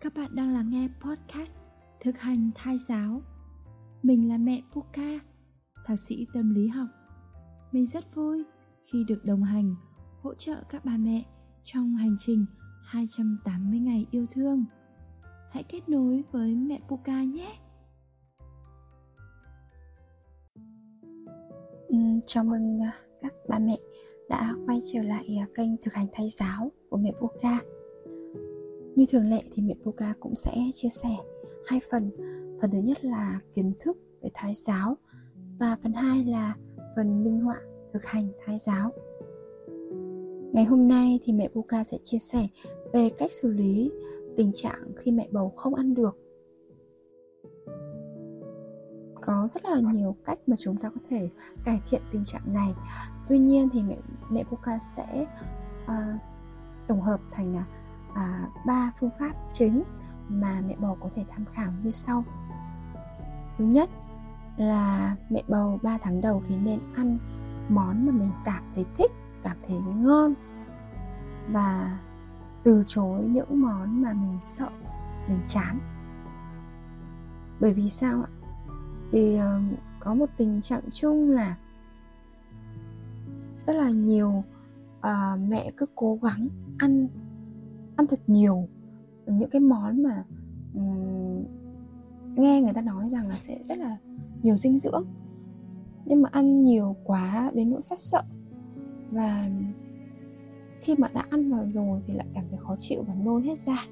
Các bạn đang lắng nghe podcast Thực hành thai giáo. Mình là mẹ Puka, thạc sĩ tâm lý học. Mình rất vui khi được đồng hành, hỗ trợ các bà mẹ trong hành trình 280 ngày yêu thương. Hãy kết nối với mẹ Puka nhé. Chào mừng à, các bà mẹ đã quay trở lại à, kênh thực hành thai giáo của mẹ Puka. Như thường lệ thì mẹ Puka cũng sẽ chia sẻ hai phần. Phần thứ nhất là kiến thức về thái giáo và phần hai là phần minh họa thực hành thái giáo. Ngày hôm nay thì mẹ Puka sẽ chia sẻ về cách xử lý tình trạng khi mẹ bầu không ăn được. Có rất là nhiều cách mà chúng ta có thể cải thiện tình trạng này. Tuy nhiên thì mẹ mẹ Puka sẽ uh, tổng hợp thành uh, À, ba phương pháp chính mà mẹ bầu có thể tham khảo như sau. Thứ nhất là mẹ bầu 3 tháng đầu thì nên ăn món mà mình cảm thấy thích cảm thấy ngon và từ chối những món mà mình sợ mình chán. Bởi vì sao ạ? Vì uh, có một tình trạng chung là rất là nhiều uh, mẹ cứ cố gắng ăn ăn thật nhiều. Những cái món mà um, nghe người ta nói rằng là sẽ rất là nhiều dinh dưỡng. Nhưng mà ăn nhiều quá đến nỗi phát sợ. Và khi mà đã ăn vào rồi thì lại cảm thấy khó chịu và nôn hết ra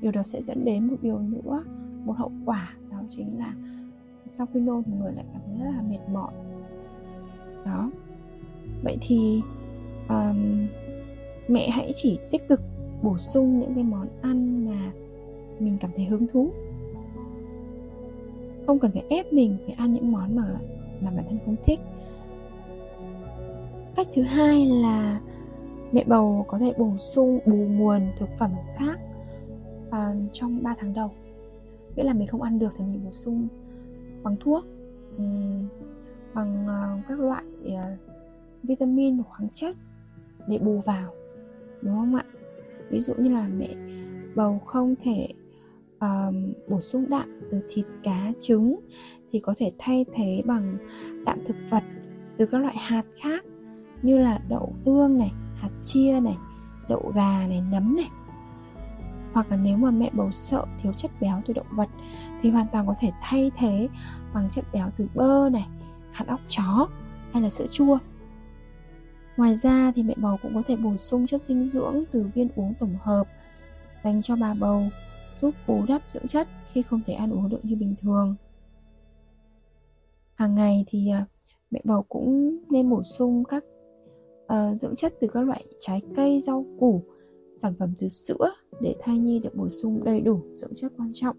điều đó sẽ dẫn đến một điều nữa một hậu quả đó chính là sau khi nôn thì người lại cảm thấy rất là mệt mỏi. Đó. Vậy thì um, mẹ hãy chỉ tích cực bổ sung những cái món ăn mà mình cảm thấy hứng thú. Không cần phải ép mình phải ăn những món mà mà bản thân không thích. Cách thứ hai là mẹ bầu có thể bổ sung bù nguồn thực phẩm khác uh, trong 3 tháng đầu. Nghĩa là mình không ăn được thì mình bổ sung bằng thuốc um, bằng uh, các loại uh, vitamin và khoáng chất để bù vào đúng không ạ? Ví dụ như là mẹ bầu không thể um, bổ sung đạm từ thịt cá trứng thì có thể thay thế bằng đạm thực vật từ các loại hạt khác như là đậu tương này hạt chia này đậu gà này nấm này. Hoặc là nếu mà mẹ bầu sợ thiếu chất béo từ động vật thì hoàn toàn có thể thay thế bằng chất béo từ bơ này hạt óc chó hay là sữa chua. Ngoài ra thì mẹ bầu cũng có thể bổ sung chất dinh dưỡng từ viên uống tổng hợp dành cho bà bầu giúp bù đắp dưỡng chất khi không thể ăn uống được như bình thường. Hàng ngày thì à, mẹ bầu cũng nên bổ sung các uh, dưỡng chất từ các loại trái cây, rau củ, sản phẩm từ sữa để thai nhi được bổ sung đầy đủ dưỡng chất quan trọng.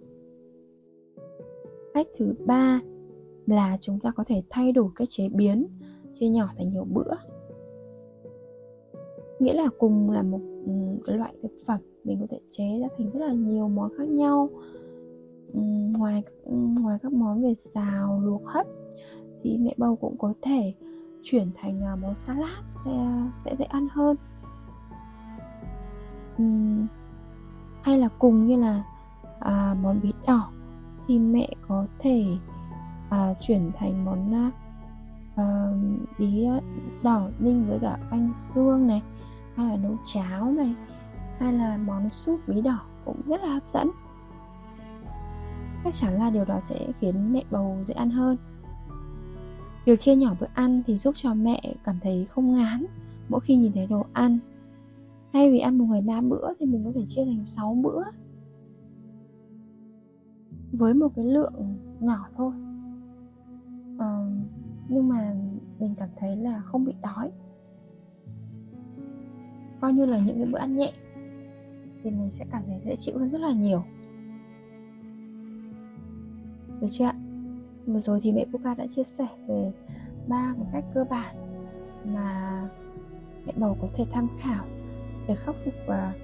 Cách thứ ba là chúng ta có thể thay đổi cách chế biến, chia nhỏ thành nhiều bữa nghĩa là cùng là một cái loại thực phẩm mình có thể chế ra thành rất là nhiều món khác nhau. Ngoài ngoài các món về xào luộc hấp thì mẹ bầu cũng có thể chuyển thành à, món salad sẽ sẽ dễ ăn hơn. Uhm, hay là cùng như là à, món bí đỏ thì mẹ có thể à, chuyển thành món à, bí đỏ ninh với cả canh xương này, hay là nấu cháo này, hay là món súp bí đỏ cũng rất là hấp dẫn. Chắc chắn là điều đó sẽ khiến mẹ bầu dễ ăn hơn. Việc chia nhỏ bữa ăn thì giúp cho mẹ cảm thấy không ngán mỗi khi nhìn thấy đồ ăn. Thay vì ăn một ngày ba bữa thì mình có thể chia thành 6 bữa. Với một cái lượng nhỏ thôi nhưng mà mình cảm thấy là không bị đói. Coi như là những cái bữa ăn nhẹ thì mình sẽ cảm thấy dễ chịu hơn rất là nhiều. Được chưa ạ? Vừa rồi thì mẹ Puka đã chia sẻ về ba cái cách cơ bản mà mẹ bầu có thể tham khảo để khắc phục uh,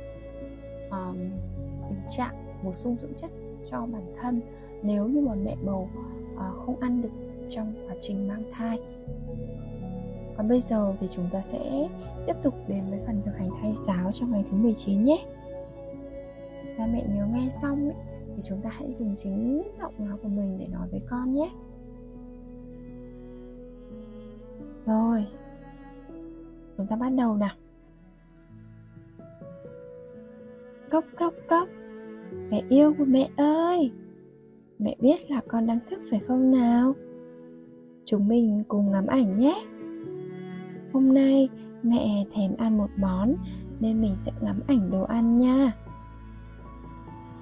um, tình trạng bổ sung dưỡng chất cho bản thân nếu như mà mẹ bầu uh, ờ, không ăn được trong quá trình mang thai. Còn bây giờ thì chúng ta sẽ tiếp tục đến với phần thực hành thay giáo trong ngày thứ 19 nhé. ba mẹ nhớ nghe xong ấy, thì chúng ta hãy dùng chính giọng nói của mình để nói với con nhé. Rồi chúng ta bắt đầu nào. Cốc cốc cốc. Mẹ yêu của mẹ ơi. Mẹ biết là con đang thức phải không nào? Chúng mình cùng ngắm ảnh nhé. Hôm nay mẹ thèm ăn một món nên mình sẽ ngắm ảnh đồ ăn nha.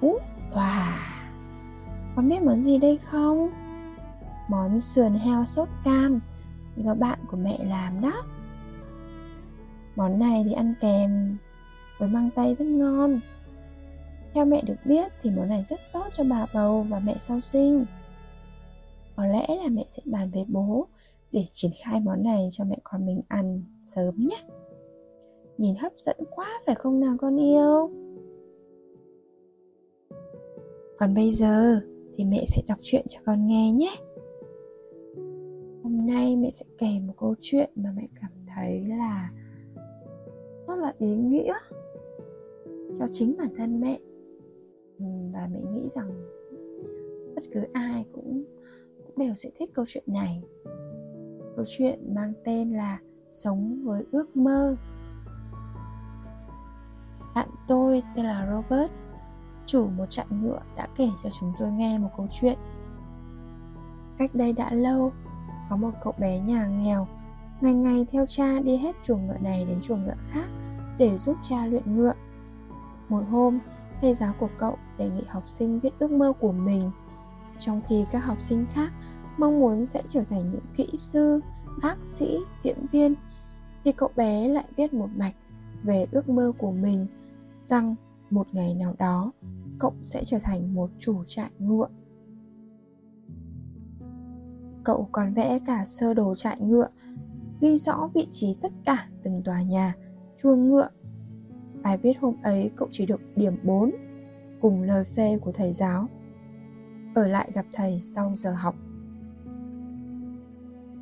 Ú wow con biết món gì đây không? Món sườn heo sốt cam do bạn của mẹ làm đó. Món này thì ăn kèm với măng tây rất ngon. Theo mẹ được biết thì món này rất tốt cho bà bầu và mẹ sau sinh có lẽ là mẹ sẽ bàn với bố để triển khai món này cho mẹ con mình ăn sớm nhé. Nhìn hấp dẫn quá, phải không nào con yêu? Còn bây giờ thì mẹ sẽ đọc truyện cho con nghe nhé. Hôm nay mẹ sẽ kể một câu chuyện mà mẹ cảm thấy là rất là ý nghĩa cho chính bản thân mẹ. Và mẹ nghĩ rằng bất cứ ai cũng cũng đều sẽ thích câu chuyện này. Câu chuyện mang tên là sống với ước mơ. Bạn tôi tên là robert, chủ một trại ngựa đã kể cho chúng tôi nghe một câu chuyện. Cách đây đã lâu, có một cậu bé nhà nghèo, ngày ngày theo cha đi hết chuồng ngựa này đến chuồng ngựa khác để giúp cha luyện ngựa. Một hôm, thầy giáo của cậu đề nghị học sinh viết ước mơ của mình. Trong khi các học sinh khác mong muốn sẽ trở thành những kỹ sư, bác sĩ, diễn viên. Thì cậu bé lại viết một mạch về ước mơ của mình, rằng một ngày nào đó cậu sẽ trở thành một chủ trại ngựa. Cậu còn vẽ cả sơ đồ trại ngựa, ghi rõ vị trí tất cả từng tòa nhà chuồng ngựa. Bài viết hôm ấy cậu chỉ được điểm 4 cùng lời phê của thầy giáo. Ở lại gặp thầy sau giờ học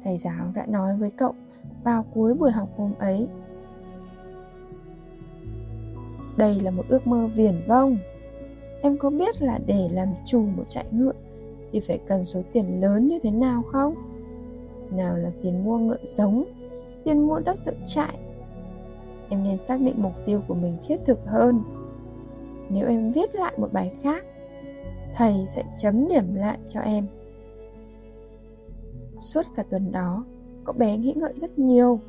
thầy giáo đã nói với cậu vào cuối buổi học hôm ấy. Đây là một ước mơ viển vông. Em có biết là để làm chủ một trại ngựa thì phải cần số tiền lớn như thế nào không? Nào là tiền mua ngựa giống, tiền mua đất dựng trại. Em nên xác định mục tiêu của mình thiết thực hơn. Nếu em viết lại một bài khác, thầy sẽ chấm điểm lại cho em suốt cả tuần đó, cậu bé nghĩ ngợi rất nhiều.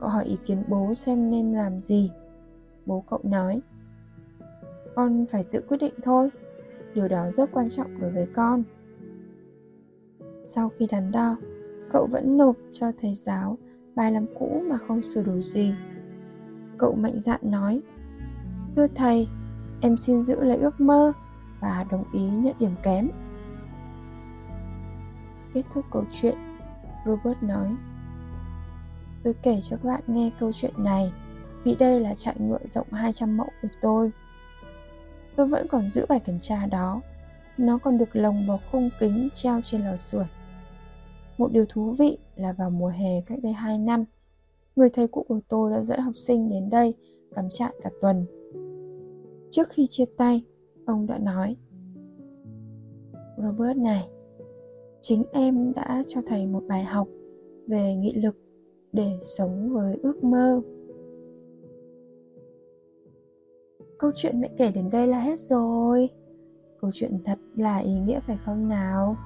Cậu hỏi ý kiến bố xem nên làm gì. Bố cậu nói, con phải tự quyết định thôi, điều đó rất quan trọng đối với con. Sau khi đắn đo, cậu vẫn nộp cho thầy giáo bài làm cũ mà không sửa đổi gì. Cậu mạnh dạn nói, thưa thầy, em xin giữ lấy ước mơ và đồng ý nhận điểm kém kết thúc câu chuyện robert nói tôi kể cho các bạn nghe câu chuyện này vì đây là trại ngựa rộng 200 mẫu của tôi. Tôi vẫn còn giữ bài kiểm tra đó. Nó còn được lồng vào khung kính treo trên lò sưởi. Một điều thú vị là vào mùa hè cách đây 2 năm, người thầy cũ của tôi đã dẫn học sinh đến đây cắm trại cả tuần. Trước khi chia tay, ông đã nói Robert này, chính em đã cho thầy một bài học về nghị lực để sống với ước mơ. Câu chuyện mẹ kể đến đây là hết rồi. Câu chuyện thật là ý nghĩa phải không nào?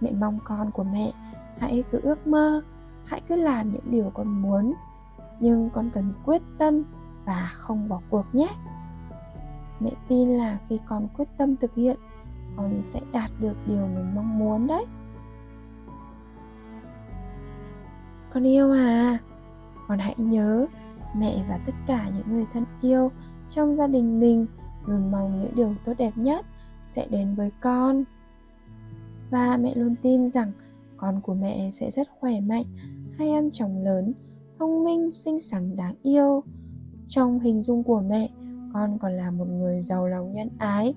Mẹ mong con của mẹ hãy cứ ước mơ, hãy cứ làm những điều con muốn, nhưng con cần quyết tâm và không bỏ cuộc nhé. Mẹ tin là khi con quyết tâm thực hiện con sẽ đạt được điều mình mong muốn đấy. Con yêu à con hãy nhớ, mẹ và tất cả những người thân yêu trong gia đình mình luôn mong những điều tốt đẹp nhất sẽ đến với con. Và mẹ luôn tin rằng con của mẹ sẽ rất khỏe mạnh, hay ăn chồng lớn, thông minh, xinh xắn, đáng yêu. Trong hình dung của mẹ, con còn là một người giàu lòng nhân ái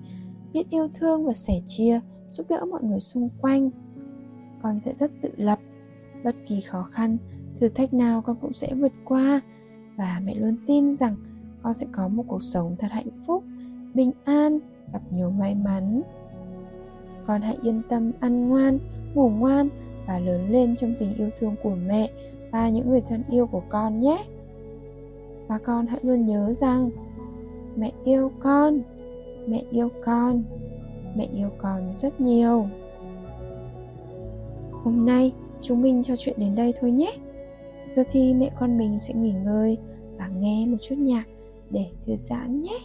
biết yêu thương và sẻ chia, giúp đỡ mọi người xung quanh. Con sẽ rất tự lập. Bất kỳ khó khăn, thử thách nào con cũng sẽ vượt qua. Và mẹ luôn tin rằng con sẽ có một cuộc sống thật hạnh phúc, bình an, gặp nhiều may mắn. Con hãy yên tâm ăn ngoan, ngủ ngoan và lớn lên trong tình yêu thương của mẹ và những người thân yêu của con nhé. Và con hãy luôn nhớ rằng mẹ yêu con mẹ yêu con. Mẹ yêu con rất nhiều. Hôm nay, chúng mình trò chuyện đến đây thôi nhé. Giờ thì mẹ con mình sẽ nghỉ ngơi và nghe một chút nhạc để thư giãn nhé.